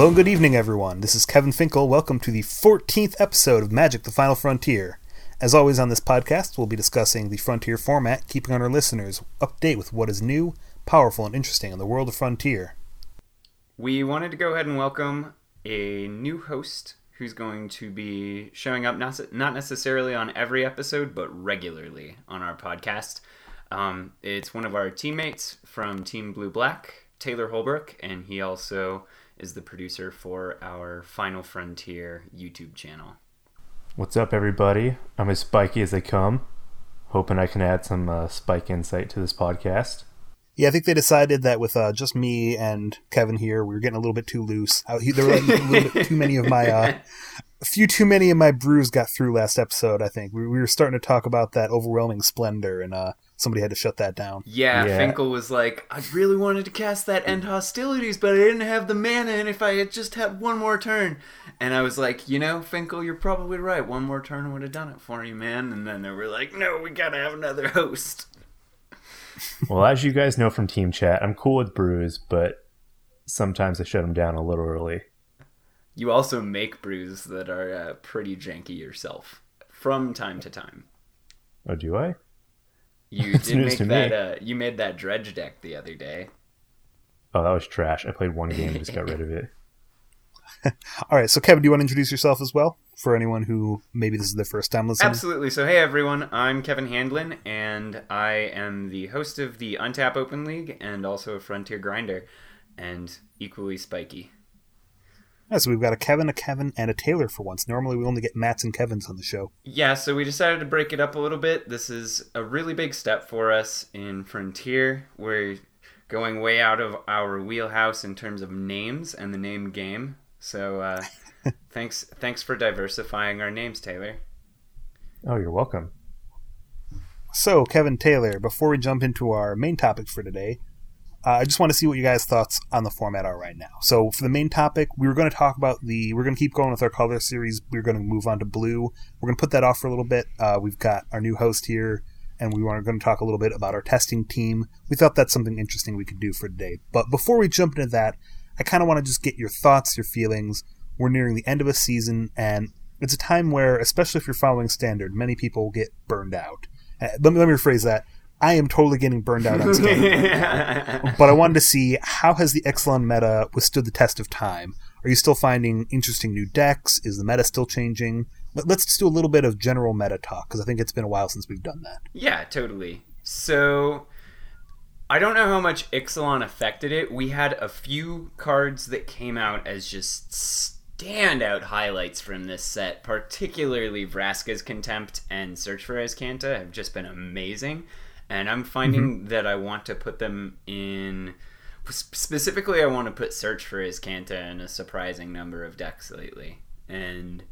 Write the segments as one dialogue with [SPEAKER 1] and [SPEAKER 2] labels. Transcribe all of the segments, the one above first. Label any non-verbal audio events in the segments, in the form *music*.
[SPEAKER 1] Hello and good evening, everyone. This is Kevin Finkel. Welcome to the 14th episode of Magic the Final Frontier. As always on this podcast, we'll be discussing the Frontier format, keeping our listeners up to date with what is new, powerful, and interesting in the world of Frontier.
[SPEAKER 2] We wanted to go ahead and welcome a new host who's going to be showing up not, not necessarily on every episode, but regularly on our podcast. Um, it's one of our teammates from Team Blue Black, Taylor Holbrook, and he also is the producer for our Final Frontier YouTube channel.
[SPEAKER 3] What's up, everybody? I'm as spiky as they come. Hoping I can add some uh, spike insight to this podcast.
[SPEAKER 1] Yeah, I think they decided that with uh, just me and Kevin here, we were getting a little bit too loose. Uh, there were like a little bit too many of my, uh, *laughs* a few too many of my brews got through last episode. I think we, we were starting to talk about that overwhelming splendor, and uh, somebody had to shut that down.
[SPEAKER 2] Yeah, yeah, Finkel was like, I really wanted to cast that end hostilities, but I didn't have the mana, and if I had just had one more turn. And I was like, you know, Finkel, you're probably right. One more turn would have done it for you, man. And then they were like, no, we gotta have another host.
[SPEAKER 3] well, as you guys know from Team Chat, I'm cool with brews, but sometimes I shut them down a little early.
[SPEAKER 2] You also make brews that are uh, pretty janky yourself from time to time.
[SPEAKER 3] Oh, do I?
[SPEAKER 2] You did make that. Uh, you made that dredge deck the other day.
[SPEAKER 3] Oh, that was trash. I played one game and just got rid of it. *laughs*
[SPEAKER 1] All right, so Kevin, do you want to introduce yourself as well for anyone who maybe this is their first time listening?
[SPEAKER 2] Absolutely. So, hey everyone, I'm Kevin Handlin, and I am the host of the Untap Open League and also a Frontier Grinder, and equally spiky.
[SPEAKER 1] Yeah, so we've got a Kevin, a Kevin, and a Taylor for once. Normally we only get Matts and Kevins on the show.
[SPEAKER 2] Yeah, so we decided to break it up a little bit. This is a really big step for us in Frontier. We're going way out of our wheelhouse in terms of names and the name game. So uh, *laughs* thanks thanks for diversifying our names, Taylor.
[SPEAKER 3] Oh, you're welcome.
[SPEAKER 1] So, Kevin Taylor, before we jump into our main topic for today, uh, I just want to see what you guys' thoughts on the format are right now. So, for the main topic, we were going to talk about the. We're going to keep going with our color series. We're going to move on to blue. We're going to put that off for a little bit. Uh, we've got our new host here, and we were going to talk a little bit about our testing team. We thought that's something interesting we could do for today. But before we jump into that, I kind of want to just get your thoughts, your feelings. We're nearing the end of a season, and it's a time where, especially if you're following standard, many people get burned out. Uh, let, me, let me rephrase that I am totally getting burned out on standard. *laughs* but I wanted to see how has the Ixalan meta withstood the test of time? Are you still finding interesting new decks? Is the meta still changing? Let's just do a little bit of general meta talk because I think it's been a while since we've done that.
[SPEAKER 2] Yeah, totally. So I don't know how much Ixalan affected it. We had a few cards that came out as just standout highlights from this set, particularly Vraska's Contempt and Search for Azcanta have just been amazing and I'm finding mm-hmm. that I want to put them in. Specifically, I want to put Search for Azcanta in a surprising number of decks lately, and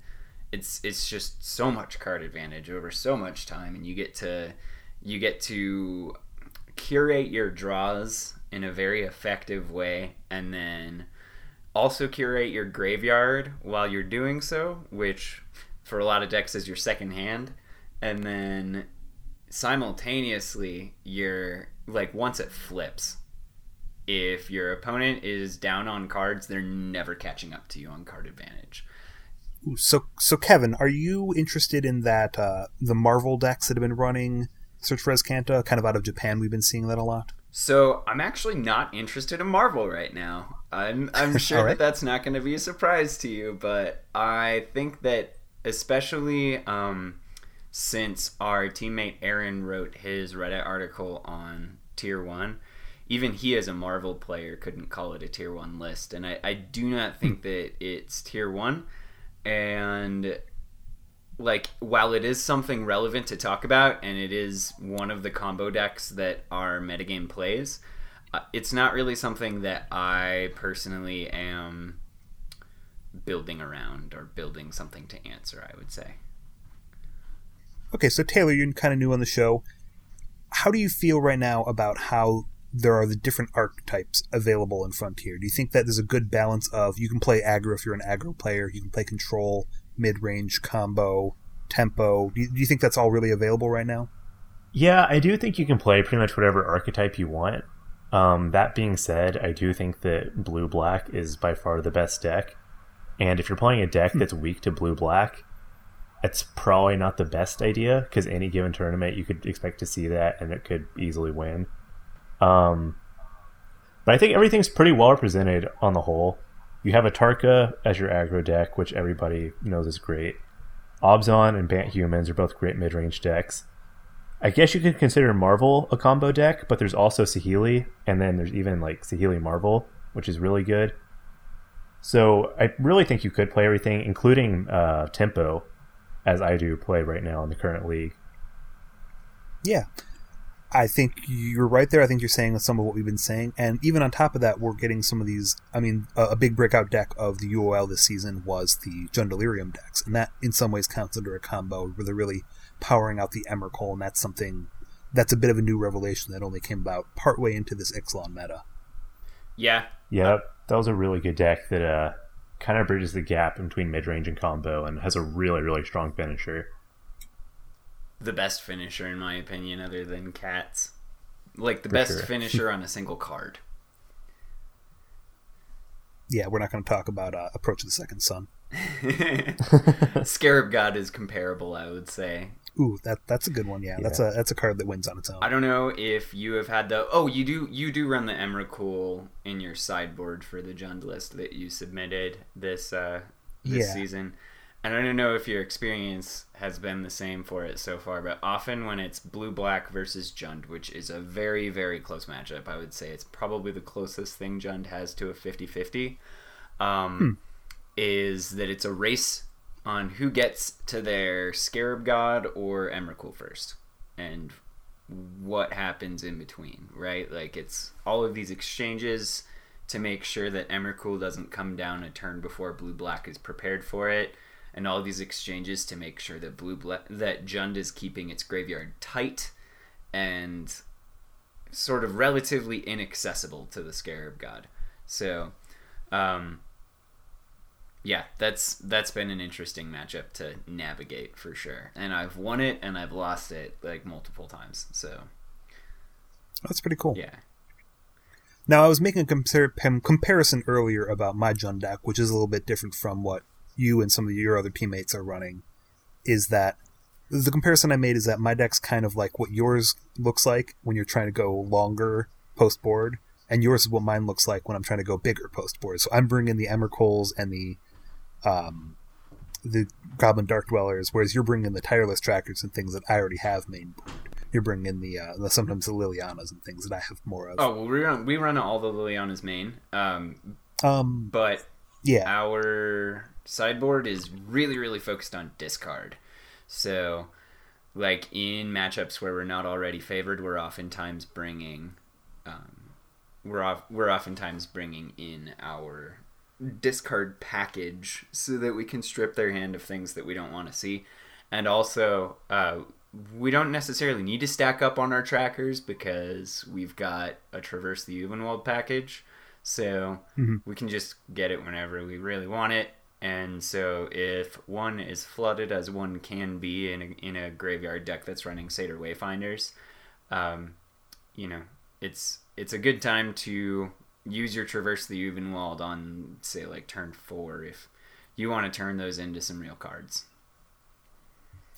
[SPEAKER 2] it's it's just so much card advantage over so much time, and you get to you get to curate your draws in a very effective way, and then also curate your graveyard while you're doing so, which for a lot of decks is your second hand, and then simultaneously you're like once it flips if your opponent is down on cards they're never catching up to you on card advantage.
[SPEAKER 1] So so kevin are you interested in that uh the marvel decks that have been running search for Azcanta kind of out of japan we've been seeing that a lot?
[SPEAKER 2] So i'm actually not interested in marvel right now. I'm i'm *laughs* sure right. that that's not going to be a surprise to you but i think that especially um since our teammate Aaron wrote his Reddit article on Tier 1, even he as a Marvel player couldn't call it a Tier 1 list. And I, I do not think hmm. that it's Tier 1. And like while it is something relevant to talk about and it is one of the combo decks that our metagame plays, uh, it's not really something that I personally am building around or building something to answer, I would say.
[SPEAKER 1] Okay, so Taylor, you're kind of new on the show. How do you feel right now about how there are the different archetypes available in Frontier? Do you think that there's a good balance of you can play aggro if you're an aggro player, you can play control, mid range, combo, tempo? Do you, do you think that's all really available right now?
[SPEAKER 3] Yeah, I do think you can play pretty much whatever archetype you want. Um, that being said, I do think that blue black is by far the best deck. And if you're playing a deck that's weak to blue black, it's probably not the best idea because any given tournament you could expect to see that and it could easily win. Um, but I think everything's pretty well represented on the whole. You have Atarka as your aggro deck, which everybody knows is great. Abzan and Bant Humans are both great mid range decks. I guess you could consider Marvel a combo deck, but there's also Saheeli, and then there's even like Saheeli Marvel, which is really good. So I really think you could play everything, including uh, Tempo, as I do play right now in the current league.
[SPEAKER 1] Yeah. I think you're right there. I think you're saying some of what we've been saying. And even on top of that, we're getting some of these. I mean, a, a big breakout deck of the UOL this season was the Jund Delirium decks. And that, in some ways, counts under a combo where they're really powering out the Emrakul. And that's something that's a bit of a new revelation that only came about partway into this Ixalan meta.
[SPEAKER 2] Yeah.
[SPEAKER 3] Yeah, that was a really good deck that uh, kind of bridges the gap between mid range and combo and has a really, really strong finisher.
[SPEAKER 2] The best finisher, in my opinion, other than Cats. Like the
[SPEAKER 3] For
[SPEAKER 2] best
[SPEAKER 3] sure.
[SPEAKER 2] finisher on a single card.
[SPEAKER 1] Yeah, we're not going to talk about uh, Approach of the Second Sun. *laughs*
[SPEAKER 2] Scarab God is comparable, I would say.
[SPEAKER 1] Ooh, that that's a good one. Yeah, that's a that's a card that wins on its own.
[SPEAKER 2] I don't know if you have had the oh you do you do run the Emrakul in your sideboard for the Jund list that you submitted this uh this
[SPEAKER 1] Yeah.
[SPEAKER 2] season. And I don't know if your experience has been the same for it so far, but often when it's blue black versus Jund, which is a very, very close matchup, I would say it's probably the closest thing Jund has to a 50 50, um, is that it's a race on who gets to their Scarab God or Emrakul first. And what happens in between, right? Like it's all of these exchanges to make sure that Emrakul doesn't come down a turn before blue black is prepared for it, and all these exchanges to make sure that blue black that Jund is keeping its graveyard tight and sort of relatively inaccessible to the Scarab God. So, um, yeah, that's that's been an interesting matchup to navigate for sure. And I've won it and I've lost it like multiple times. So
[SPEAKER 1] That's pretty cool.
[SPEAKER 2] yeah,
[SPEAKER 1] Now, I was making a compar- comparison earlier about my Jund deck, which is a little bit different from what you and some of your other teammates are running. Is that the comparison I made is that my deck's kind of like what yours looks like when you're trying to go longer post board, and yours is what mine looks like when I'm trying to go bigger post board. So I'm bringing the Emrakuls and the um, the Goblin Dark Dwellers, whereas you're bringing the tireless trackers and things that I already have main board. You're bringing the, uh, the sometimes the Lilianas and things that I have more of.
[SPEAKER 2] Oh well, we run we run all the Liliana's main, um,
[SPEAKER 1] Um,
[SPEAKER 2] but
[SPEAKER 1] yeah,
[SPEAKER 2] our sideboard is really really focused on discard. So, like in matchups where we're not already favored, we're oftentimes bringing, um, we're off, we're oftentimes bringing in our discard package so that we can strip their hand of things that we don't want to see, and also uh, we don't necessarily need to stack up on our trackers because we've got a traverse the Ulvenwald package, so
[SPEAKER 1] Mhm.
[SPEAKER 2] we can just get it whenever we really want it. And so, if one is flooded as one can be in a, in a graveyard deck that's running Satyr Wayfinders, um, you know, it's it's a good time to use your Traverse the Ulvenwald on, say, like turn four if you want to turn those into some real cards.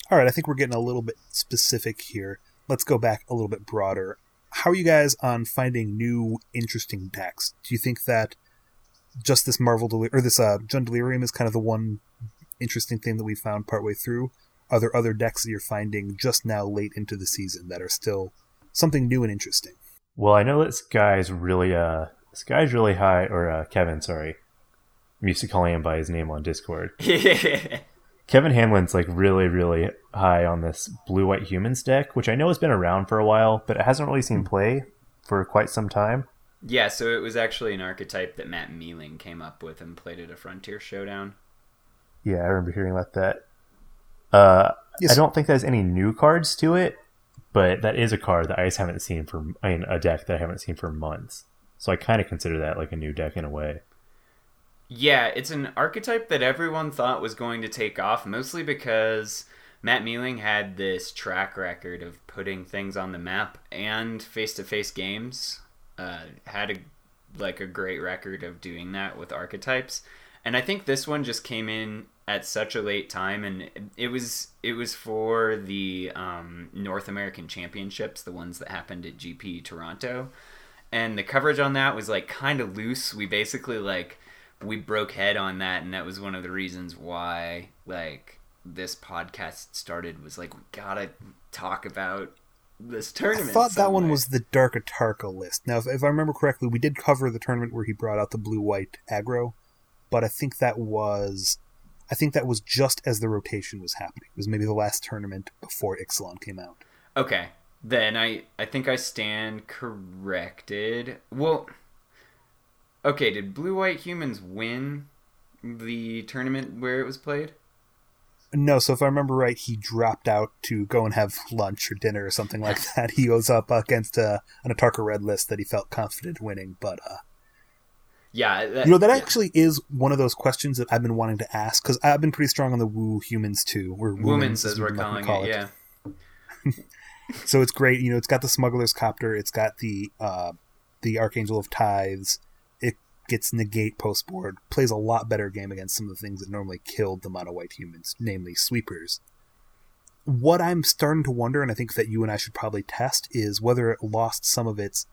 [SPEAKER 1] All right, I think we're getting a little bit specific here. Let's go back a little bit broader. How are you guys on finding new interesting decks? Do you think that just this Marvel Deli- or this uh, Jund Delirium is kind of the one interesting thing that we found partway through? Are there other decks that you're finding just now late into the season that are still something new and interesting?
[SPEAKER 3] Well, I know this guy's really uh this guy's really high or uh, Kevin, sorry. I'm used to calling him by his name on Discord. *laughs* Kevin Hanlon's like really, really high on this blue white humans deck, which I know has been around for a while, but it hasn't really seen play for quite some time.
[SPEAKER 2] yeah, so it was actually an archetype that Matt Mealing came up with and played at a Frontier Showdown.
[SPEAKER 3] Yeah, I remember hearing about that. Uh,
[SPEAKER 1] Yes.
[SPEAKER 3] I don't think there's any new cards to it, but that is a card that I just haven't seen for. I mean, a deck that I haven't seen for months. So I kind of consider that like a new deck in a way.
[SPEAKER 2] Yeah, it's an archetype that everyone thought was going to take off, mostly because Matt Mealing had this track record of putting things on the map and face to face games uh, had a like a great record of doing that with archetypes, and I think this one just came in at such a late time, and it was it was for the um, North American Championships, the ones that happened at GP Toronto, and the coverage on that was like kind of loose. We basically like we broke head on that, and that was one of the reasons why like this podcast started. Was like we gotta talk about this tournament.
[SPEAKER 1] I thought that one was the Dark Atarka list. Now, if, if I remember correctly, we did cover the tournament where he brought out the blue-white aggro, but I think that was, I think that was just as the rotation was happening. It was maybe the last tournament before Ixalan came out.
[SPEAKER 2] Okay. Then I I think I stand corrected. Well, okay. Did blue white humans win the tournament where it was played?
[SPEAKER 1] No, so if I remember right, he dropped out to go and have lunch or dinner or something like that. He goes up against uh, an Atarka red list that he felt confident winning, but uh,
[SPEAKER 2] Yeah. That,
[SPEAKER 1] you know that
[SPEAKER 2] yeah.
[SPEAKER 1] actually is one of those questions that I've been wanting to ask because I've been pretty strong on the woo humans too, or Woomans
[SPEAKER 2] as we're calling
[SPEAKER 1] call
[SPEAKER 2] it. Yeah. *laughs*
[SPEAKER 1] So it's great. You know, it's got the smuggler's copter. It's got the uh, the archangel of tithes. It gets negate post board. Plays a lot better game against some of the things that normally killed the mono white humans, namely sweepers. What I'm starting to wonder, and I think that you and I should probably test, is whether it lost some of its.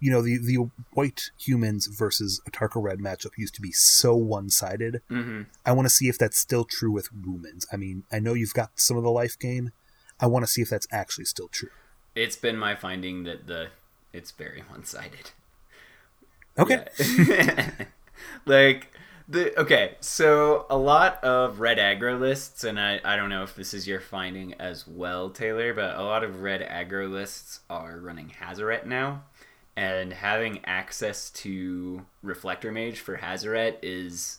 [SPEAKER 1] You know, the the white humans versus Atarka red matchup used to be so one sided.
[SPEAKER 2] hmm
[SPEAKER 1] I want to see if that's still true with Woomans. I mean, I know you've got some of the life gain. I want to see if that's actually still true.
[SPEAKER 2] It's been my finding that the it's very one sided.
[SPEAKER 1] Okay.
[SPEAKER 2] Yeah. *laughs* like the okay, so a lot of red aggro lists, and I, I don't know if this is your finding as well, Taylor, but a lot of red aggro lists are running Hazoret now. And having access to Reflector Mage for Hazoret is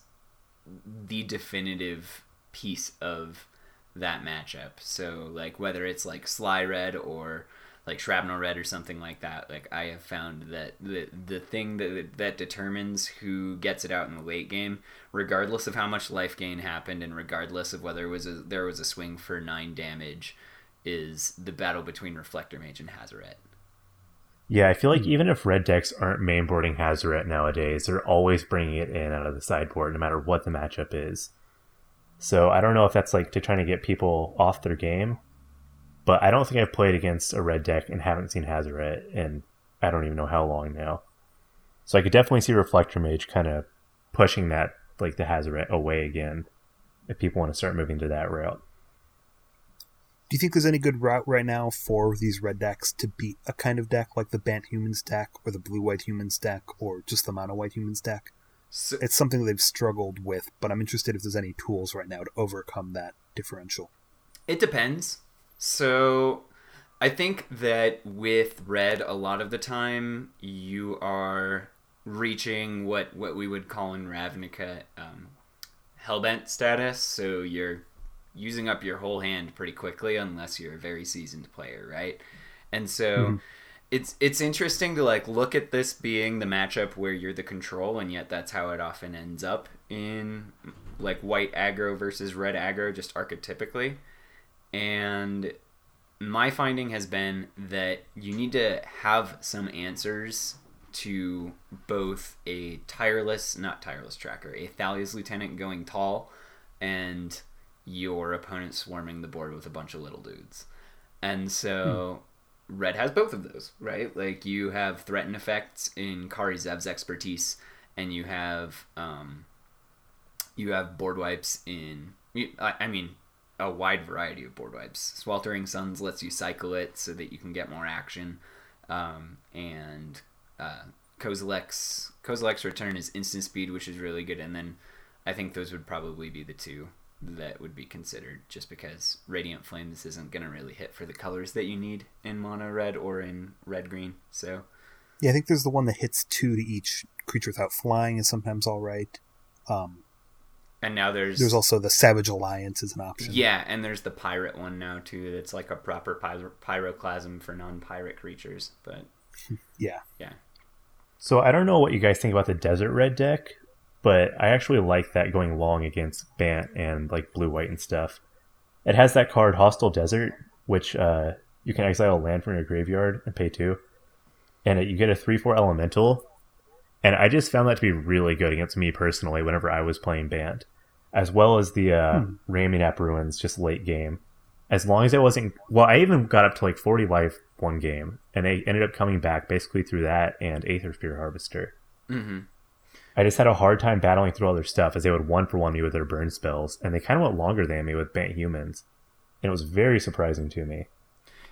[SPEAKER 2] the definitive piece of that matchup. So like whether it's like Sly Red or like Shrapnel Red or something like that, like I have found that the the thing that that determines who gets it out in the late game, regardless of how much life gain happened and regardless of whether it was a, there was a swing for nine damage, is the battle between Reflector Mage and Hazoret.
[SPEAKER 3] Yeah, I feel like hmm. even if red decks aren't mainboarding Hazoret nowadays, they're always bringing it in out of the sideboard, no matter what the matchup is. So I don't know if that's like to trying to get people off their game, but I don't think I've played against a red deck and haven't seen Hazoret in I don't even know how long now. So I could definitely see Reflector Mage kind of pushing that like the Hazoret away again if people want to start moving to that route.
[SPEAKER 1] Do you think there's any good route right now for these red decks to beat a kind of deck like the Bant Humans deck or the Blue White Humans deck or just the Mono White Humans deck?
[SPEAKER 2] So,
[SPEAKER 1] It's something they've struggled with, but I'm interested if there's any tools right now to overcome that differential.
[SPEAKER 2] It depends. So I think that with red, a lot of the time you are reaching what what we would call in Ravnica um, hellbent status. So you're using up your whole hand pretty quickly, unless you're a very seasoned player, right? And so. It's it's interesting to like look at this being the matchup where you're the control, and yet that's how it often ends up in like white aggro versus red aggro, just archetypically. And my finding has been that you need to have some answers to both a tireless, not tireless tracker, a Thalia's lieutenant going tall, and your opponent swarming the board with a bunch of little dudes. And so hmm. Red has both of those, right? Like you have threaten effects in Kari Zev's expertise, and you have um, you have board wipes in. I I mean, a wide variety of board wipes. Sweltering Suns lets you cycle it so that you can get more action, um, and uh, Kozilek's Kozilek's return is instant speed, which is really good. And then I think those would probably be the two that would be considered, just because Radiant Flames isn't going to really hit for the colors that you need in mono red or in red green. So
[SPEAKER 1] Yeah, I think there's the one that hits two to each creature without flying is sometimes all right. Um,
[SPEAKER 2] and now there's
[SPEAKER 1] there's also the Savage Alliance as an option.
[SPEAKER 2] Yeah, and there's the pirate one now too. That's like a proper pyro- pyroclasm for non-pirate creatures. But *laughs*
[SPEAKER 1] Yeah.
[SPEAKER 2] yeah,
[SPEAKER 3] So I don't know what you guys think about the desert red deck, but I actually like that going long against Bant and like blue white and stuff. It has that card Hostile Desert, which uh, you can exile a land from your graveyard and pay two. and you get a three four elemental, and I just found that to be really good against me personally whenever I was playing Bant, as well as the uh, hmm. Ramunap ruins just late game. As long as I wasn't well, I even got up to like forty life one game, and I ended up coming back basically through that and Aethersphere Harvester.
[SPEAKER 2] Mm-hmm.
[SPEAKER 3] I just had a hard time battling through all their stuff as they would one for one me with their burn spells, and they kind of went longer than me with Bant humans, and it was very surprising to me.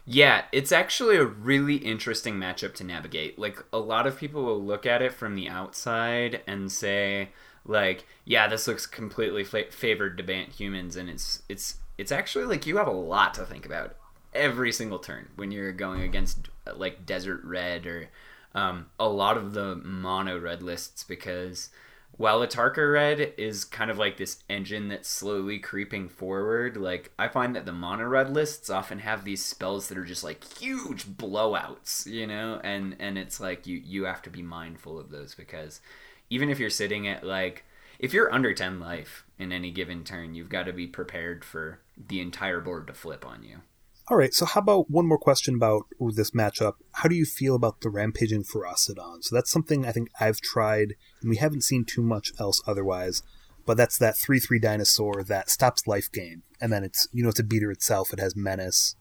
[SPEAKER 2] Yeah, it's actually a really interesting matchup to navigate. Like a lot of people will look at it from the outside and say, like, yeah, this looks completely fa- favored to Bant humans, and it's it's it's actually like you have a lot to think about every single turn when you're going against like Desert Red or um, a lot of the mono red lists because while Atarka Red is kind of like this engine that's slowly creeping forward, like I find that the mono red lists often have these spells that are just like huge blowouts, you know, and and it's like you you have to be mindful of those because even if you're sitting at like if you're under 10 life in any given turn, you've got to be prepared for the entire board to flip on you.
[SPEAKER 1] All right, so how about one more question about this matchup? How do you feel about the Rampaging Ferocidon? So that's something I think I've tried, and we haven't seen too much else otherwise. But that's that three three dinosaur that stops life gain, and then it's you know it's a beater itself. It has menace.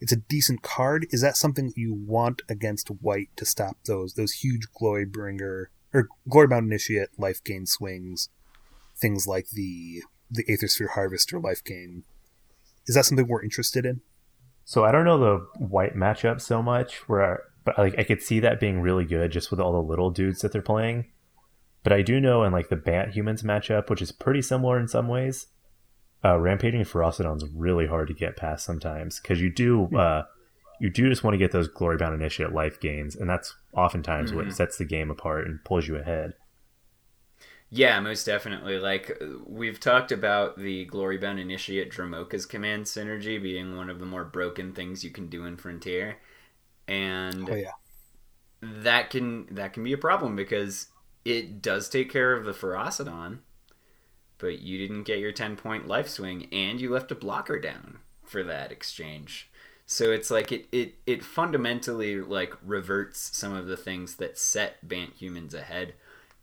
[SPEAKER 1] It's a decent card. Is that something you want against white to stop those those huge glory bringer or glory bound initiate life gain swings, things like the the Aethersphere Harvester life gain? Is that something we're interested in?
[SPEAKER 3] So I don't know the white matchup so much, where but like I could see that being really good just with all the little dudes that they're playing. But I do know in like the Bant humans matchup, which is pretty similar in some ways, uh, Rampaging Ferocidon's really hard to get past sometimes because you do hmm. uh, you do just want to get those glory bound initiate life gains, and that's oftentimes mm-hmm. what sets the game apart and pulls you ahead.
[SPEAKER 2] Yeah, most definitely. Like we've talked about the Glory Bound Initiate Dromoka's command synergy being one of the more broken things you can do in Frontier, and
[SPEAKER 1] oh, yeah.
[SPEAKER 2] that can that can be a problem because it does take care of the Ferocidon, but you didn't get your ten point life swing, and you left a blocker down for that exchange. So it's like it, it, it fundamentally like reverts some of the things that set Bant humans ahead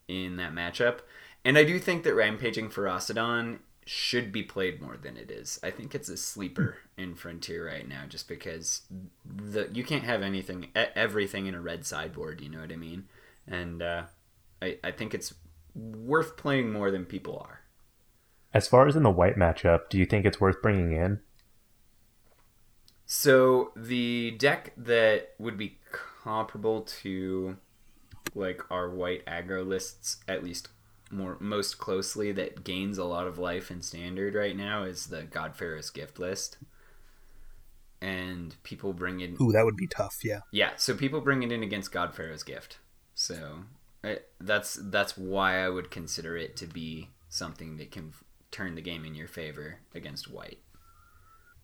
[SPEAKER 2] in that matchup. And I do think that Rampaging Ferocidon should be played more than it is. I think it's a sleeper in Frontier right now, just because the you can't have anything, everything in a red sideboard. You know what I mean? And uh, I I think it's worth playing more than people are.
[SPEAKER 3] As far as in the white matchup, do you think it's worth bringing in?
[SPEAKER 2] So the deck that would be comparable to like our white aggro lists, at least more most closely that gains a lot of life in standard right now is the God Pharaoh's Gift list. And people bring in
[SPEAKER 1] Ooh, that would be tough, yeah.
[SPEAKER 2] Yeah, so people bring it in against God Pharaoh's Gift. So it, that's that's why I would consider it to be something that can turn the game in your favor against white.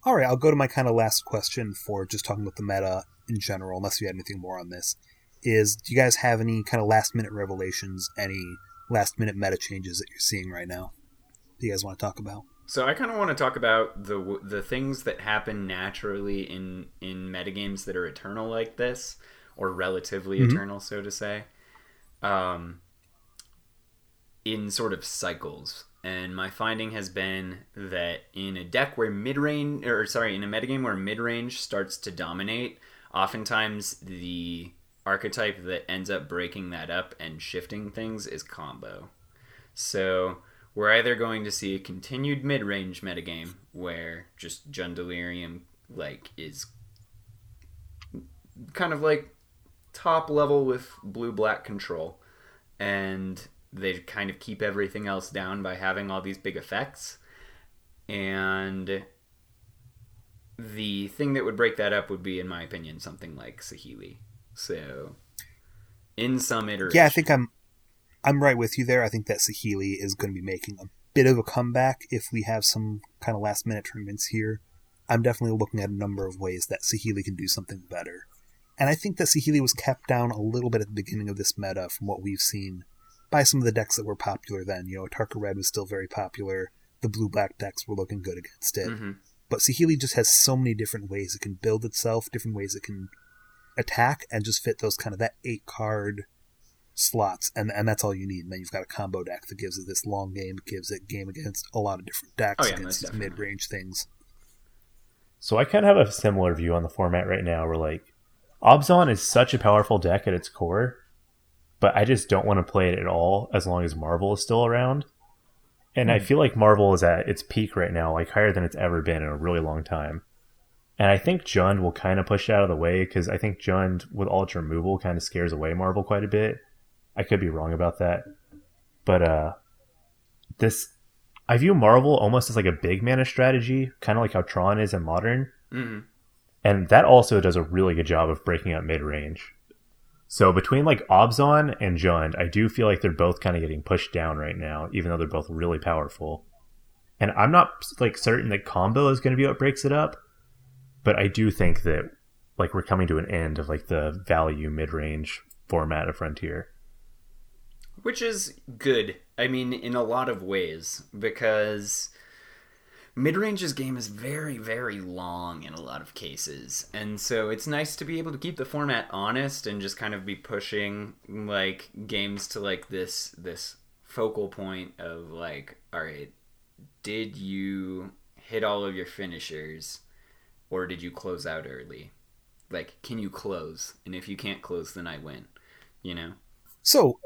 [SPEAKER 1] All right, I'll go to my kind of last question for just talking about the meta in general, unless you had anything more on this. Is do you guys have any kind of last minute revelations, any last minute meta changes that you're seeing right now do you guys want to talk about
[SPEAKER 2] so i kind of want to talk about the the things that happen naturally in in metagames that are eternal like this or relatively mm-hmm. eternal so to say um in sort of cycles and my finding has been that in a deck where mid range or sorry in a metagame where mid range starts to dominate oftentimes the archetype that ends up breaking that up and shifting things is combo. So we're either going to see a continued mid-range metagame where just Jund Delirium like is kind of like top level with blue black control and they kind of keep everything else down by having all these big effects and the thing that would break that up would be in my opinion something like Saheeli so, in some iteration,
[SPEAKER 1] yeah, I think I'm I'm right with you there. I think that Saheeli is going to be making a bit of a comeback if we have some kind of last minute tournaments here. I'm definitely looking at a number of ways that Saheeli can do something better. And I think that Saheeli was kept down a little bit at the beginning of this meta from what we've seen by some of the decks that were popular then. You know, Atarka Red was still very popular. The blue black decks were looking good against it. Mm-hmm. But Saheeli just has so many different ways it can build itself, different ways it can attack and just fit those kind of that eight card slots, and and that's all you need. And then you've got a combo deck that gives it this long game, gives it game against a lot of different decks,
[SPEAKER 2] Oh, yeah,
[SPEAKER 1] against
[SPEAKER 2] most
[SPEAKER 1] these mid range things.
[SPEAKER 3] So I kind of have a similar view on the format right now. Where like Abzan is such a powerful deck at its core, but I just don't want to play it at all as long as Marvel is still around. And I hmm. feel like Marvel is at its peak right now, like higher than it's ever been in a really long time. And I think Jund will kind of push it out of the way because I think Jund with all its removal kind of scares away Marvel quite a bit. I could be wrong about that, but uh, this I view Marvel almost as like a big mana strategy, kind of like how Tron is in Modern,
[SPEAKER 2] hmm
[SPEAKER 3] and that also does a really good job of breaking up mid range. So between like Abzan and Jund, I do feel like they're both kind of getting pushed down right now, even though they're both really powerful. And I'm not like certain that combo is going to be what breaks it up, but I do think that like we're coming to an end of like the value mid range format of Frontier.
[SPEAKER 2] which is good. I mean, in a lot of ways, because mid-range's game is very, very long in a lot of cases, and so it's nice to be able to keep the format honest and just kind of be pushing like games to like this this focal point of like, all right, did you hit all of your finishers, or did you close out early? Like, can you close? And if you can't close, then I win. You know.
[SPEAKER 1] So,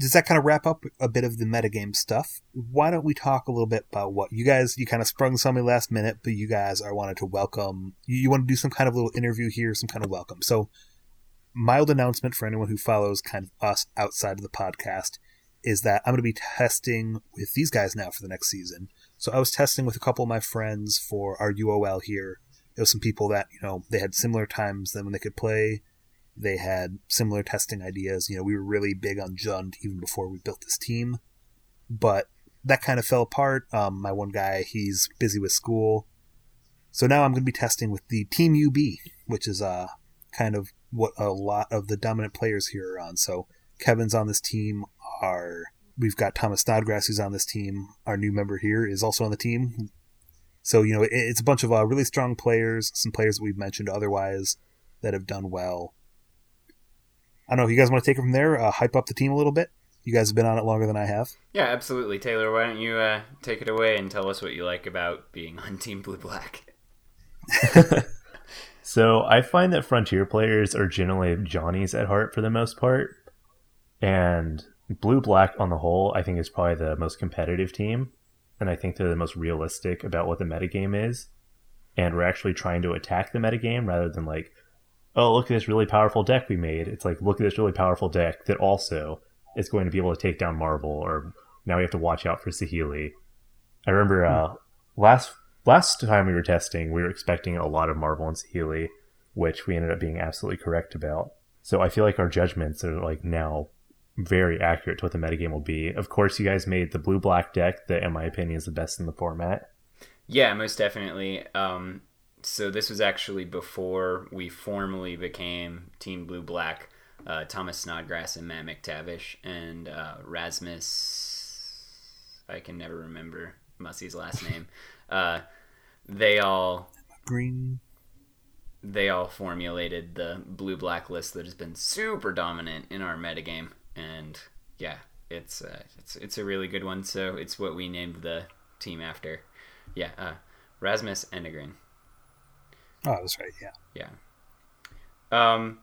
[SPEAKER 1] does that kind of wrap up a bit of the metagame stuff? Why don't we talk a little bit about what you guys you kind of sprung something last minute, but you guys are wanted to welcome. You, you want to do some kind of little interview here, some kind of welcome. So, mild announcement for anyone who follows kind of us outside of the podcast is that I'm going to be testing with these guys now for the next season. So I was testing with a couple of my friends for our UOL here. There was some people that you know they had similar times than when they could play they had similar testing ideas. You know, we were really big on Jund even before we built this team, but that kind of fell apart. Um, my one guy, he's busy with school, so now I'm going to be testing with the Team UB, which is uh kind of what a lot of the dominant players here are on. So Kevin's on this team. Our we've got Thomas Snodgrass who's on this team. Our new member here is also on the team. So you know, it, it's a bunch of uh, really strong players. Some players that we've mentioned otherwise that have done well. I don't know if you guys want to take it from there, uh, hype up the team a little bit. You guys have been on it longer than I have.
[SPEAKER 2] Yeah, absolutely. Taylor, why don't you uh, take it away and tell us what you like about being on *laughs* Team Blue Black? *laughs*
[SPEAKER 3] So I find that Frontier players are generally Johnnies at heart for the most part. And Blue Black on the whole, I think is probably the most competitive team. And I think they're the most realistic about what the metagame is. And we're actually trying to attack the metagame rather than like, oh, look at this really powerful deck we made. It's like, look at this really powerful deck that also is going to be able to take down Marvel, or now we have to watch out for Saheeli. I remember uh, last last time we were testing, we were expecting a lot of Marvel and Saheeli, which we ended up being absolutely correct about. So I feel like our judgments are like now very accurate to what the metagame will be. Of course, you guys made the blue black deck that, in my opinion, is the best in the format.
[SPEAKER 2] Yeah, most definitely. Um, so this was actually before we formally became Team Blue Black. Uh, Thomas Snodgrass and Matt McTavish and uh, Rasmus. I can never remember Mussey's last name. *laughs* Uh, they all
[SPEAKER 1] Green.
[SPEAKER 2] they all formulated the blue black list that has been super dominant in our metagame and yeah it's uh, it's it's a really good one so it's what we named the team after yeah uh, Rasmus Enegren
[SPEAKER 1] Oh, that's right. Yeah.
[SPEAKER 2] yeah um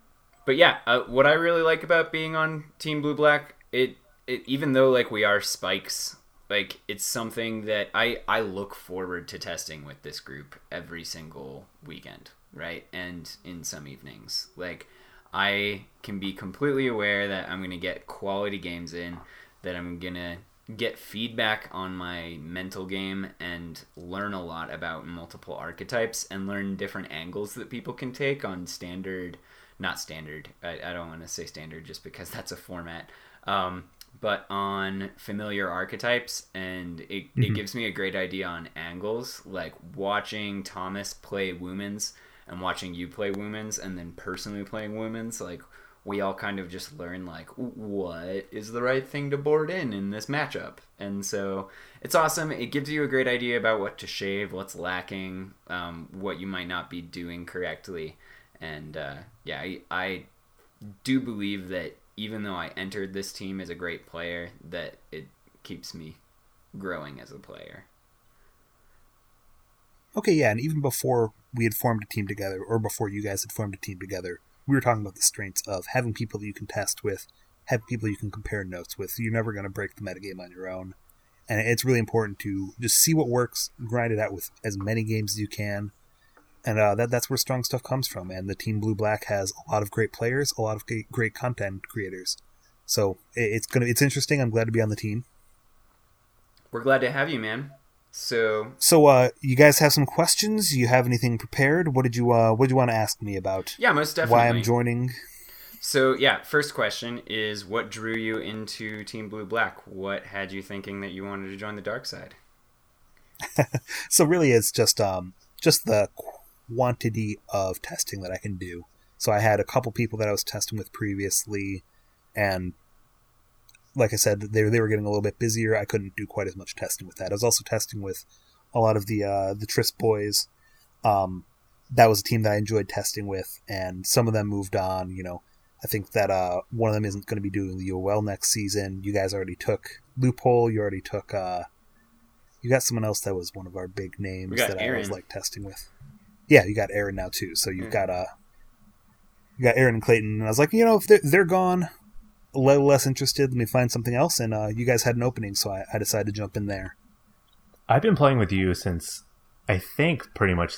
[SPEAKER 2] but yeah uh, what I really like about being on team blue black it it even though like we are spikes like it's something that I I look forward to testing with this group every single weekend, right? And in some evenings. Like I can be completely aware that I'm going to get quality games in, that I'm going to get feedback on my mental game and learn a lot about multiple archetypes and learn different angles that people can take on standard not standard. I, I don't want to say standard just because that's a format. Um, but on familiar archetypes, and it, it gives me a great idea on angles, like watching Thomas play Woomans and watching you play Woomans and then personally playing Woomans, Like, we all kind of just learn, like, what is the right thing to board in in this matchup. And so it's awesome. It gives you a great idea about what to shave, what's lacking, um, what you might not be doing correctly. And uh, yeah, I, I do believe that even though I entered this team as a great player, that it keeps me growing as a player.
[SPEAKER 1] Okay, yeah, and even before we had formed a team together, or before you guys had formed a team together, we were talking about the strengths of having people that you can test with, have people you can compare notes with. You're never going to break the metagame on your own. And it's really important to just see what works, grind it out with as many games as you can. And uh, that that's where strong stuff comes from. And the Team Blue Black has a lot of great players, a lot of great, content creators. So it's gonna it's interesting. I'm glad to be on the team.
[SPEAKER 2] We're glad to have you, man. So
[SPEAKER 1] So uh you guys have some questions? You have anything prepared? What did you uh what did you want to ask me about?
[SPEAKER 2] Yeah, most definitely.
[SPEAKER 1] Why I'm joining?
[SPEAKER 2] So yeah, first question is what drew you into Team Blue Black? What had you thinking that you wanted to join the dark side? *laughs*
[SPEAKER 1] so really it's just um just the quantity of testing that I can do. So I had a couple people that I was testing with previously and like I said, they they were getting a little bit busier. I couldn't do quite as much testing with that. I was also testing with a lot of the uh, the Tris boys. Um, that was a team that I enjoyed testing with, and some of them moved on. You know, I think that uh, one of them isn't going to be doing the UOL next season. You guys already took Loophole. You already took. Uh, you got someone else that was one of our big names that Aaron. I was like testing with. Yeah, you got Aaron now too. So you've mm. got uh, you got Aaron and Clayton. And I was like, you know, if they're, they're gone, a little less interested. Let me find something else. And uh, you guys had an opening, so I, I decided to jump in there.
[SPEAKER 3] I've been playing with you since I think pretty much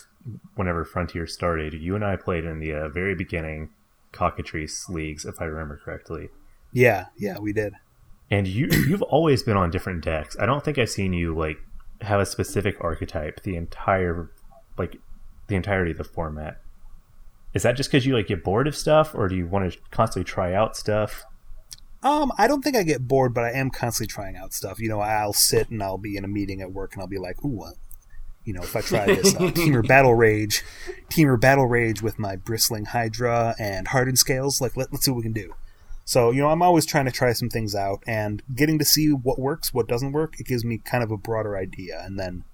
[SPEAKER 3] whenever Frontier started. You and I played in the uh, very beginning cockatrice leagues, if I remember correctly.
[SPEAKER 1] Yeah, yeah, we did.
[SPEAKER 3] And you *clears throat* you've always been on different decks. I don't think I've seen you like have a specific archetype the entire like the entirety of the format. Is that just because you like get bored of stuff, or do you want to constantly try out stuff?
[SPEAKER 1] Um, I don't think I get bored, but I am constantly trying out stuff. You know, I'll sit and I'll be in a meeting at work and I'll be like, "Ooh, what? You know, if I try this uh, *laughs* Temur Battle Rage, Temur Battle Rage with my bristling Hydra and hardened scales, like let, let's see what we can do." So, you know, I'm always trying to try some things out and getting to see what works, what doesn't work. It gives me kind of a broader idea, and then,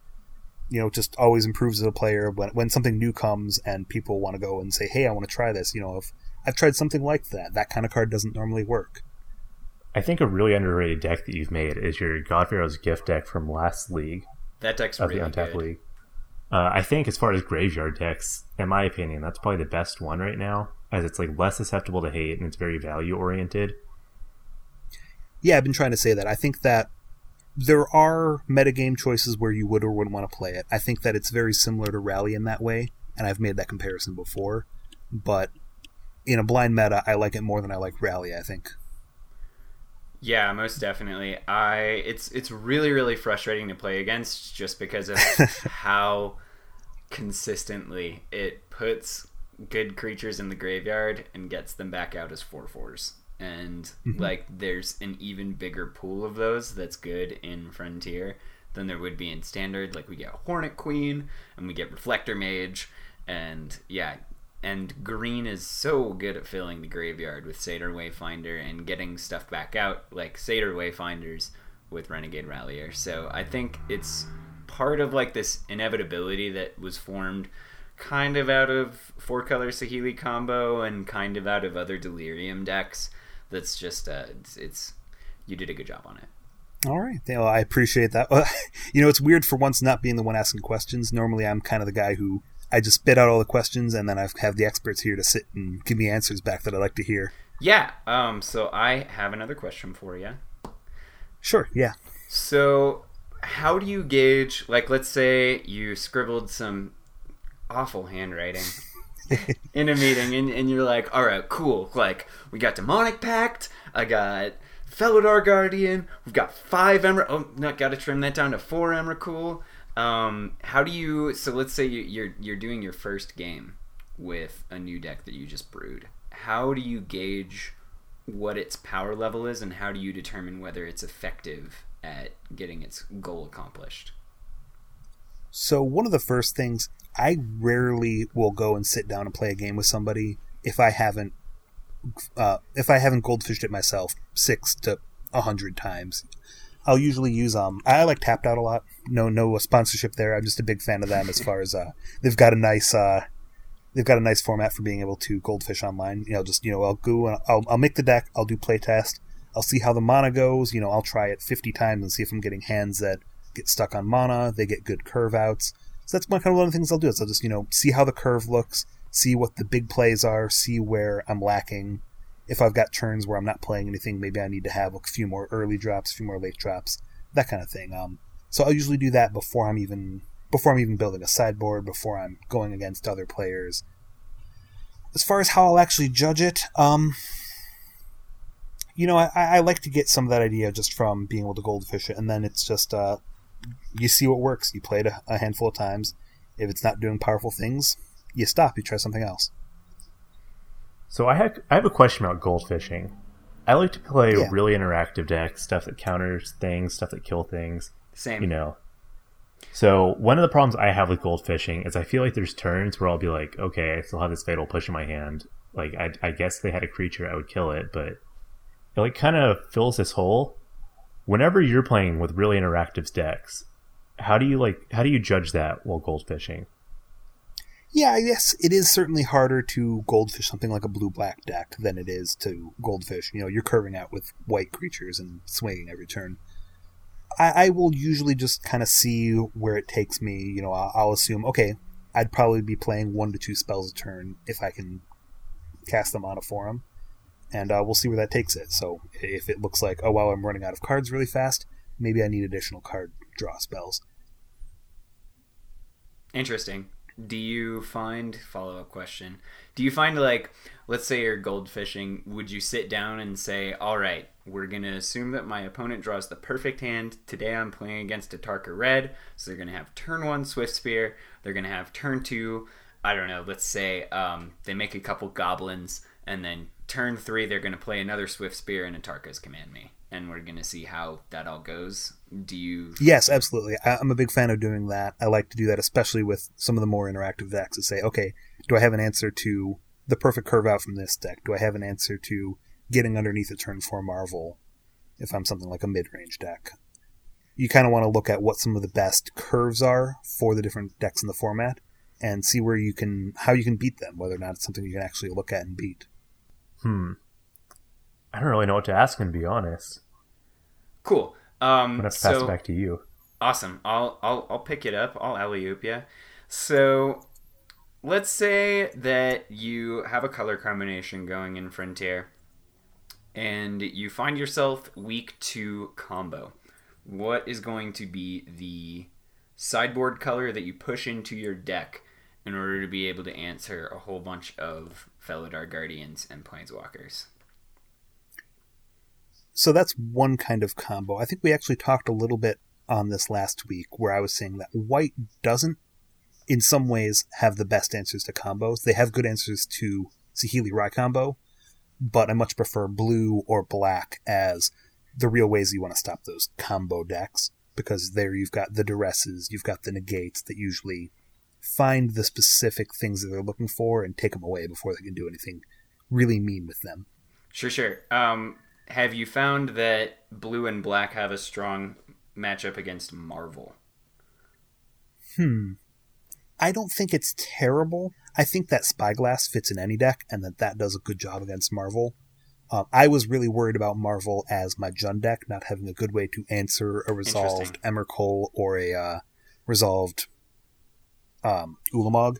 [SPEAKER 1] you know, just always improves as a player when when something new comes and people want to go and say, "Hey, I want to try this." You know, if I've tried something like that, that kind of card doesn't normally work.
[SPEAKER 3] I think a really underrated deck that you've made is your God Pharaoh's Gift deck from last league.
[SPEAKER 2] That deck's of really the Untapped good. League.
[SPEAKER 3] Uh, I think as far as graveyard decks, in my opinion, that's probably the best one right now, as it's like less susceptible to hate and it's very value oriented.
[SPEAKER 1] Yeah, I've been trying to say that. I think that there are metagame choices where you would or wouldn't want to play it. I think that it's very similar to Rally in that way, and I've made that comparison before. But in a blind meta, I like it more than I like Rally, I think.
[SPEAKER 2] Yeah, most definitely. I it's it's really really frustrating to play against just because of *laughs* how consistently it puts good creatures in the graveyard and gets them back out as four fours. And mm-hmm. like there's an even bigger pool of those that's good in Frontier than there would be in standard. Like we get Hornet Queen and we get Reflector Mage and yeah, and green is so good at filling the graveyard with Satyr Wayfinder and getting stuff back out like Satyr Wayfinders with Renegade Rallier. So I think it's part of like this inevitability that was formed kind of out of four color Saheeli combo and kind of out of other Delirium decks. That's just uh, it's, it's you did a good job on it.
[SPEAKER 1] All right. Well, I appreciate that. *laughs* you know, it's weird for once not being the one asking questions. Normally, I'm kind of the guy who I just spit out all the questions, and then I have the experts here to sit and give me answers back that I like to hear.
[SPEAKER 2] Yeah. Um. So I have another question for you.
[SPEAKER 1] Sure. Yeah.
[SPEAKER 2] So, how do you gauge? Like, let's say you scribbled some awful handwriting *laughs* in a meeting, and, and you're like, "All right, cool. Like, we got demonic pact. I got." Felidar Guardian. We've got five Emerald. Oh, not got to trim that down to four Emrakul. Um, how do you? So let's say you're you're doing your first game with a new deck that you just brewed. How do you gauge what its power level is, and how do you determine whether it's effective at getting its goal accomplished?
[SPEAKER 1] So one of the first things I rarely will go and sit down and play a game with somebody if I haven't uh, if I haven't goldfished it myself six to a hundred times. I'll usually use um I like Tapped Out a lot. No no sponsorship there. I'm just a big fan of them as far as uh they've got a nice uh they've got a nice format for being able to goldfish online. You know, just you know, I'll go and I'll, I'll make the deck. I'll do playtest. I'll see how the mana goes. You know, I'll try it 50 times and see if I'm getting hands that get stuck on mana. They get good curve outs. So that's one kind of one of the things I'll do. Is I'll just you know see how the curve looks, see what the big plays are, see where I'm lacking. If I've got turns where I'm not playing anything, maybe I need to have a few more early drops, a few more late drops, that kind of thing. Um, so I'll usually do that before I'm even before I'm even building a sideboard, before I'm going against other players. As far as how I'll actually judge it, um, you know, I, I like to get some of that idea just from being able to goldfish it, and then it's just uh, you see what works. You play it a, a handful of times. If it's not doing powerful things, you stop. You try something else.
[SPEAKER 3] So I have I have a question about goldfishing. I like to play
[SPEAKER 1] Yeah.
[SPEAKER 3] really interactive decks, stuff that counters things, stuff that kill things.
[SPEAKER 2] Same.
[SPEAKER 3] You know. So one of the problems I have with goldfishing is I feel like there's turns where I'll be like, okay, I still have this fatal push in my hand. Like I, I guess they had a creature, I would kill it, but it like kind of fills this hole. Whenever you're playing with really interactive decks, how do you like how do you judge that while goldfishing?
[SPEAKER 1] Yeah, I guess it is certainly harder to goldfish something like a blue black deck than it is to goldfish. You know, you're curving out with white creatures and swinging every turn. I, I will usually just kind of see where it takes me. You know, I'll, I'll assume, okay, I'd probably be playing one to two spells a turn if I can cast them on a forum, and uh, we'll see where that takes it. So if it looks like, oh wow, I'm running out of cards really fast, maybe I need additional card draw spells.
[SPEAKER 2] Interesting. Do you find follow up question? Do you find like let's say you're gold fishing, would you sit down and say, "All right, we're going to assume that my opponent draws the perfect hand. Today I'm playing against Atarka red, so they're going to have turn 1 Swiftspear, they're going to have turn 2, I don't know, let's say um, they make a couple goblins and then turn 3 they're going to play another Swiftspear and Atarka's command me." And we're going to see how that all goes. Do you
[SPEAKER 1] Yes, absolutely. I, I'm a big fan of doing that. I like to do that, especially with some of the more interactive decks. To say, okay, do I have an answer to the perfect curve out from this deck? Do I have an answer to getting underneath a turn four Marvel? If I'm something like a mid-range deck, you kind of want to look at what some of the best curves are for the different decks in the format, and see where you can how you can beat them. Whether or not it's something you can actually look at and beat.
[SPEAKER 3] Hmm. I don't really know what to ask him to be honest.
[SPEAKER 2] Cool. Um,
[SPEAKER 3] I'm gonna pass
[SPEAKER 2] so,
[SPEAKER 3] it back to you.
[SPEAKER 2] Awesome. I'll I'll I'll pick it up. I'll alley oop you. So let's say that you have a color combination going in Frontier, and you find yourself weak to combo. What is going to be the sideboard color that you push into your deck in order to be able to answer a whole bunch of Felidar Guardians and Planeswalkers?
[SPEAKER 1] So that's one kind of combo. I think we actually talked a little bit on this last week where I was saying that white doesn't, in some ways, have the best answers to combos. They have good answers to Saheeli Rai combo, but I much prefer blue or black as the real ways you want to stop those combo decks because there you've got the duresses, you've got the negates that usually find the specific things that they're looking for and take them away before they can do anything really mean with them.
[SPEAKER 2] Sure, sure. Um, have you found that blue and black have a strong matchup against Marvel?
[SPEAKER 1] Hmm. I don't think it's terrible. I think that Spyglass fits in any deck, and that that does a good job against Marvel. Um, I was really worried about Marvel as my Jund deck not having a good way to answer a resolved Emrakul or a uh, resolved um, Ulamog.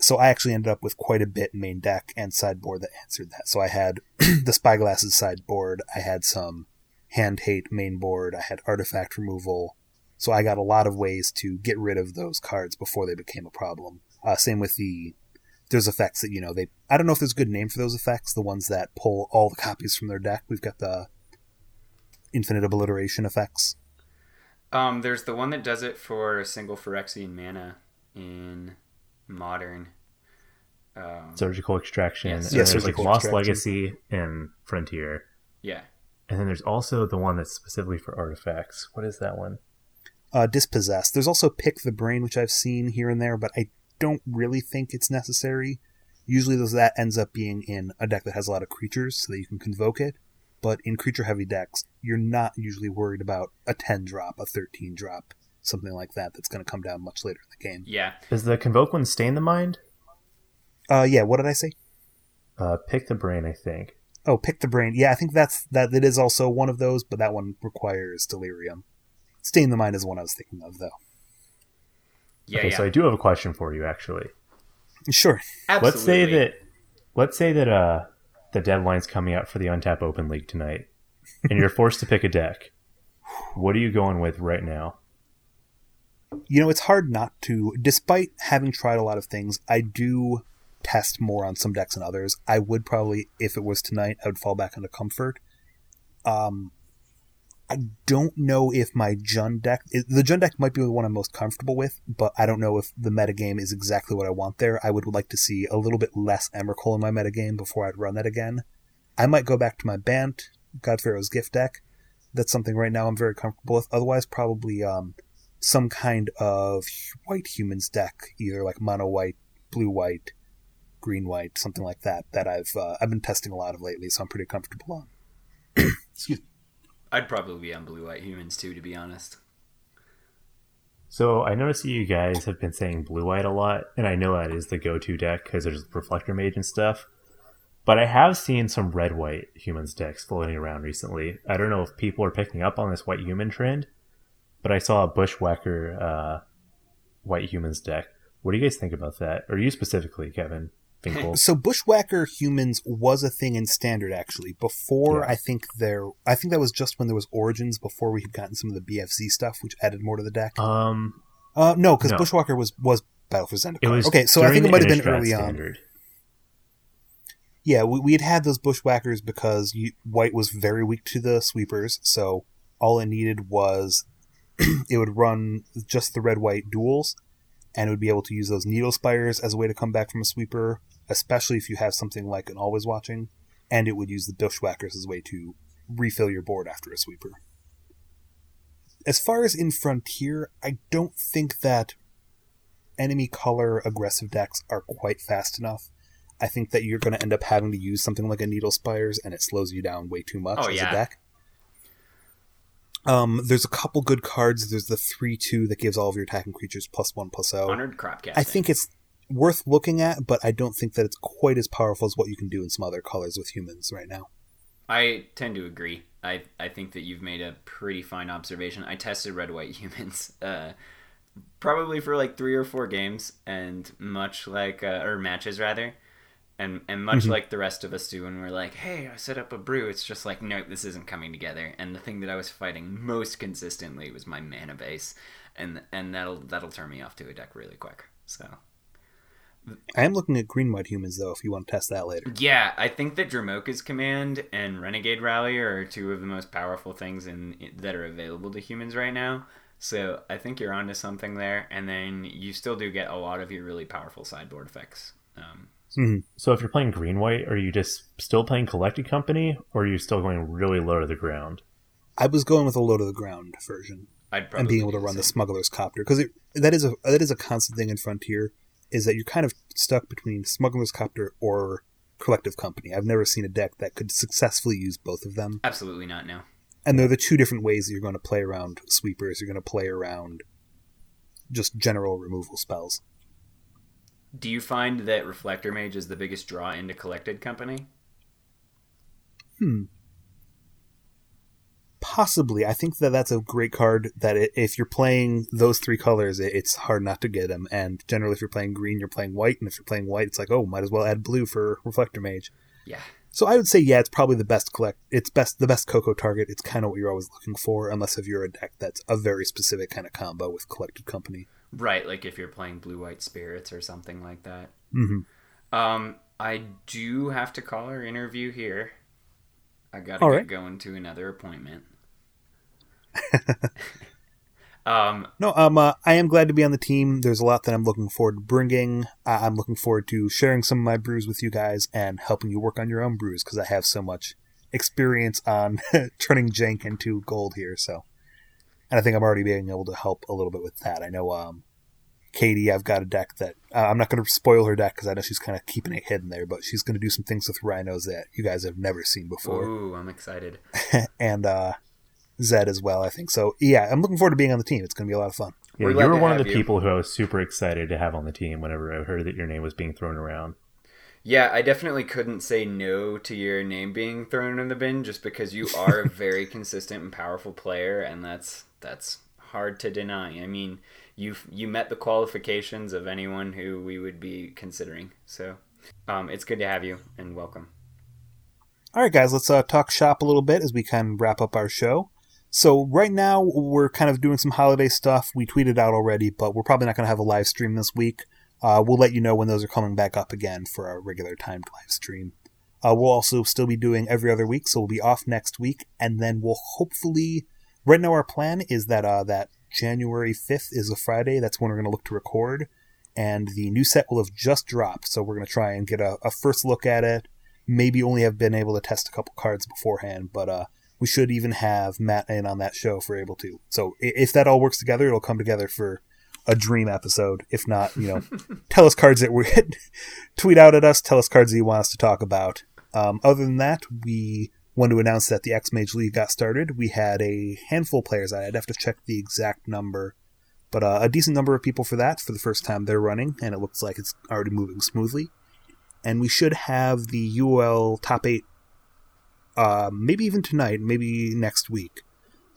[SPEAKER 1] So I actually ended up with quite a bit main deck and sideboard that answered that. So I had *clears throat* the Spyglasses sideboard, I had some Hand Hate main board, I had Artifact removal, so I got a lot of ways to get rid of those cards before they became a problem. Uh, same with the there's effects that you know they I don't know if there's a good name for those effects, the ones that pull all the copies from their deck. We've got the infinite obliteration effects.
[SPEAKER 2] Um, there's the one that does it for a single Phyrexian mana in Modern. Um,
[SPEAKER 3] Surgical extraction.
[SPEAKER 2] Yes.
[SPEAKER 3] and
[SPEAKER 1] Yeah,
[SPEAKER 3] then there's like Lost
[SPEAKER 1] extraction.
[SPEAKER 3] Legacy and Frontier.
[SPEAKER 2] yeah.
[SPEAKER 3] And then there's also the one that's specifically for artifacts. What is that one?
[SPEAKER 1] Uh, dispossessed. There's also pick the brain, which I've seen here and there, but I don't really think it's necessary. Usually, those that ends up being in a deck that has a lot of creatures, so that you can convoke it. But in creature heavy decks, you're not usually worried about a 10 drop, a 13 drop, something like that. That's going to come down much later in the game.
[SPEAKER 2] Yeah.
[SPEAKER 3] Does the Convoke one Stain the Mind?
[SPEAKER 1] Uh, yeah. What did I say?
[SPEAKER 3] Uh, pick the brain, I think.
[SPEAKER 1] Oh, pick the brain. Yeah, I think that's that. It is also one of those, but that one requires delirium. Stain the mind is one I was thinking of, though.
[SPEAKER 2] Yeah,
[SPEAKER 3] okay,
[SPEAKER 2] yeah.
[SPEAKER 3] so I do have a question for you, actually.
[SPEAKER 1] Sure.
[SPEAKER 2] Absolutely.
[SPEAKER 3] Let's say that let's say that uh the deadline's coming out for the Untap Open League tonight, and you're forced to pick a deck. What are you going with right now?
[SPEAKER 1] You know, it's hard not to. Despite having tried a lot of things, I do test more on some decks than others. I would probably, if it was tonight, I would fall back into comfort. Um, I don't know if my Jund deck, the Jund deck might be the one I'm most comfortable with, but I don't know if the metagame is exactly what I want there. I would like to see a little bit less Emrakul in my metagame before I'd run that again. I might go back to my Bant, God Pharaoh's Gift deck. That's something right now I'm very comfortable with. Otherwise, probably um, some kind of white humans deck, either like mono white, blue white, green white, something like that. That I've uh, I've been testing a lot of lately, so I'm pretty comfortable on. *coughs* Excuse me.
[SPEAKER 2] I'd probably be on blue white humans too, to be honest.
[SPEAKER 3] So I noticed that you guys have been saying blue white a lot, and I know that is the go-to deck because there's reflector mage and stuff. But I have seen some red white humans decks floating around recently. I don't know if people are picking up on this white human trend, but I saw a bushwhacker uh, white humans deck. What do you guys think about that? Or you specifically, Kevin Finkel?
[SPEAKER 1] So Bushwhacker humans was a thing in standard actually. Before
[SPEAKER 3] Yeah.
[SPEAKER 1] I think there I think that was just when there was Origins before we had gotten some of the BFZ stuff which added more to the deck.
[SPEAKER 3] um,
[SPEAKER 1] Uh no, because
[SPEAKER 3] no.
[SPEAKER 1] Bushwhacker was was Battle for Zendikar.
[SPEAKER 3] it was
[SPEAKER 1] okay, so I think it might have been early on. Yeah, we, we had had those Bushwhackers because you, White was very weak to the sweepers, so all it needed was *clears throat* it would run just the red white duels, and it would be able to use those needle spires as a way to come back from a sweeper, especially if you have something like an always watching, and it would use the Bushwhackers as a way to refill your board after a sweeper. As far as in Frontier, I don't think that enemy color aggressive decks are quite fast enough. I think that you're going to end up having to use something like a Needle Spires, and it slows you down way too much
[SPEAKER 2] Oh,
[SPEAKER 1] as
[SPEAKER 2] yeah.
[SPEAKER 1] a deck. Um, there's a couple good cards. There's the three two that gives all of your attacking creatures plus one plus zero.
[SPEAKER 2] Honored Crop-Captain.
[SPEAKER 1] I think it's worth looking at, but I don't think that it's quite as powerful as what you can do in some other colors with humans right now.
[SPEAKER 2] I tend to agree. I I think that you've made a pretty fine observation. I tested red white *laughs* humans, uh, probably for like three or four games, and much like uh, or matches rather, and and much
[SPEAKER 1] Mhm.
[SPEAKER 2] like the rest of us do, when we're like, hey, I set up a brew. It's just like, nope, this isn't coming together. And the thing that I was fighting most consistently was my mana base, and and that'll that'll turn me off to a deck really quick. So.
[SPEAKER 1] I am looking at green white humans though. If you want to test that later.
[SPEAKER 2] Yeah, I think that Dromoka's command and Renegade Rally are two of the most powerful things in that are available to humans right now. So I think you're onto something there, and then you still do get a lot of your really powerful sideboard effects. Um,
[SPEAKER 1] Mhm.
[SPEAKER 3] So if you're playing green white, are you just still playing collected company, or are you still going really low to the ground?
[SPEAKER 1] I was going with a low to the ground version.
[SPEAKER 2] I'd probably
[SPEAKER 1] and being able to run the smuggler's copter because that is a that is a constant thing in Frontier is that you're kind of stuck between smuggler's copter or collective company. I've never seen a deck that could successfully use both of them,
[SPEAKER 2] Absolutely not. No.
[SPEAKER 1] and they're the two different ways that you're going to play around sweepers. You're going to play around just general removal spells.
[SPEAKER 2] Do you find that Reflector Mage is the biggest draw into Collected Company?
[SPEAKER 1] Hmm. Possibly, I think that that's a great card. That i if you're playing those three colors, it- it's hard not to get them. And generally, if you're playing green, you're playing white, and if you're playing white, it's like, oh, might as well add blue for Reflector Mage.
[SPEAKER 2] Yeah.
[SPEAKER 1] So I would say, yeah, it's probably the best collect. It's best the best Coco target. It's kind of what you're always looking for, unless if you're a deck that's a very specific kind of combo with Collected Company.
[SPEAKER 2] Right, like if you're playing Blue White Spirits or something like that.
[SPEAKER 1] hmm
[SPEAKER 2] Um, I do have to call our interview here. I gotta
[SPEAKER 1] All
[SPEAKER 2] get
[SPEAKER 1] right.
[SPEAKER 2] going to another appointment. *laughs* um,
[SPEAKER 1] No, um, uh, I am glad to be on the team. There's a lot that I'm looking forward to bringing. I- I'm looking forward to sharing some of my brews with you guys and helping you work on your own brews because I have so much experience on *laughs* turning jank into gold here. So, and I think I'm already being able to help a little bit with that. I know, um, Katie, I've got a deck that uh, I'm not going to spoil her deck because I know she's kind of keeping it hidden there, but she's going to do some things with rhinos that you guys have never seen before,
[SPEAKER 2] ooh, I'm excited. *laughs*
[SPEAKER 1] and uh, Zed as well. I think so. Yeah, I'm looking forward to being on the team. It's going to be a lot of fun.
[SPEAKER 3] Yeah,
[SPEAKER 2] We're
[SPEAKER 3] you were one of the
[SPEAKER 2] you.
[SPEAKER 3] people who I was super excited to have on the team whenever I heard that your name was being thrown around.
[SPEAKER 2] Yeah, I definitely couldn't say no to your name being thrown in the bin just because you are a very *laughs* consistent and powerful player, and that's that's hard to deny. I mean, you you met the qualifications of anyone who we would be considering. So, um, it's good to have you and welcome.
[SPEAKER 1] All right, guys, let's uh, talk shop a little bit as we kind of wrap up our show. So right now we're kind of doing some holiday stuff. We tweeted out already, but we're probably not going to have a live stream this week. Uh, we'll let you know when those are coming back up again for our regular timed live stream. Uh, we'll also still be doing every other week, so we'll be off next week, and then we'll hopefully. Right now, our plan is that uh, that January fifth is a Friday. That's when we're going to look to record, and the new set will have just dropped. So we're going to try and get a, a, first look at it. Maybe only have been able to test a couple cards beforehand, but uh, we should even have Matt in on that show if we're able to. So if that all works together, it'll come together for a dream episode. If not, you know, *laughs* tell us cards that we're *laughs* tweet out at us. Tell us cards that you want us to talk about. Um, other than that, we want to announce that the X Mage League got started. We had a handful of players. I'd have to check the exact number, but uh, a decent number of people for that for the first time they're running, and it looks like it's already moving smoothly. And we should have the UL top eight, uh, maybe even tonight, maybe next week.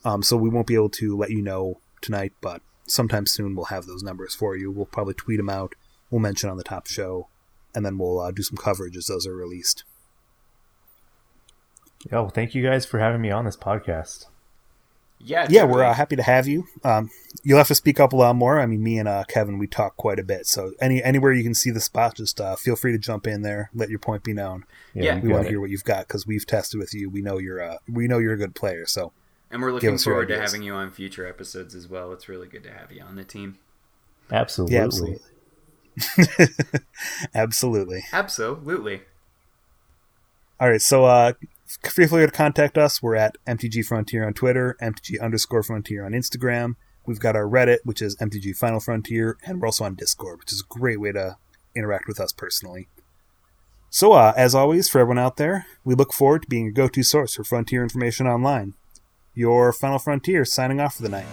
[SPEAKER 1] Um, so we won't be able to let you know tonight, but sometime soon we'll have those numbers for you. We'll probably tweet them out. We'll mention on the top show, and then we'll uh, do some coverage as those are released.
[SPEAKER 3] Yeah, well, thank you guys for having me on this podcast.
[SPEAKER 2] Yeah,
[SPEAKER 1] yeah, we're uh, happy to have you. Um, you'll have to speak up a lot more. I mean, me and uh, Kevin, we talk quite a bit. So any anywhere you can see the spot, just uh, feel free to jump in there. Let your point be known.
[SPEAKER 2] Yeah,
[SPEAKER 1] we want to hear what you've got because we've tested with you. We know you're uh, we know you're a good player. So
[SPEAKER 2] and we're looking forward to having you on future episodes as well. It's really good to have you on the team.
[SPEAKER 3] Absolutely.
[SPEAKER 1] Yeah, absolutely. *laughs* absolutely.
[SPEAKER 2] Absolutely.
[SPEAKER 1] All right, so uh, feel free to contact us. We're at MTG Frontier on Twitter, MTG underscore Frontier on Instagram. We've got our Reddit, which is MTG Final Frontier, and we're also on Discord, which is a great way to interact with us personally. So, uh, as always, for everyone out there, we look forward to being your go to source for Frontier information online your Final Frontier signing off for the night.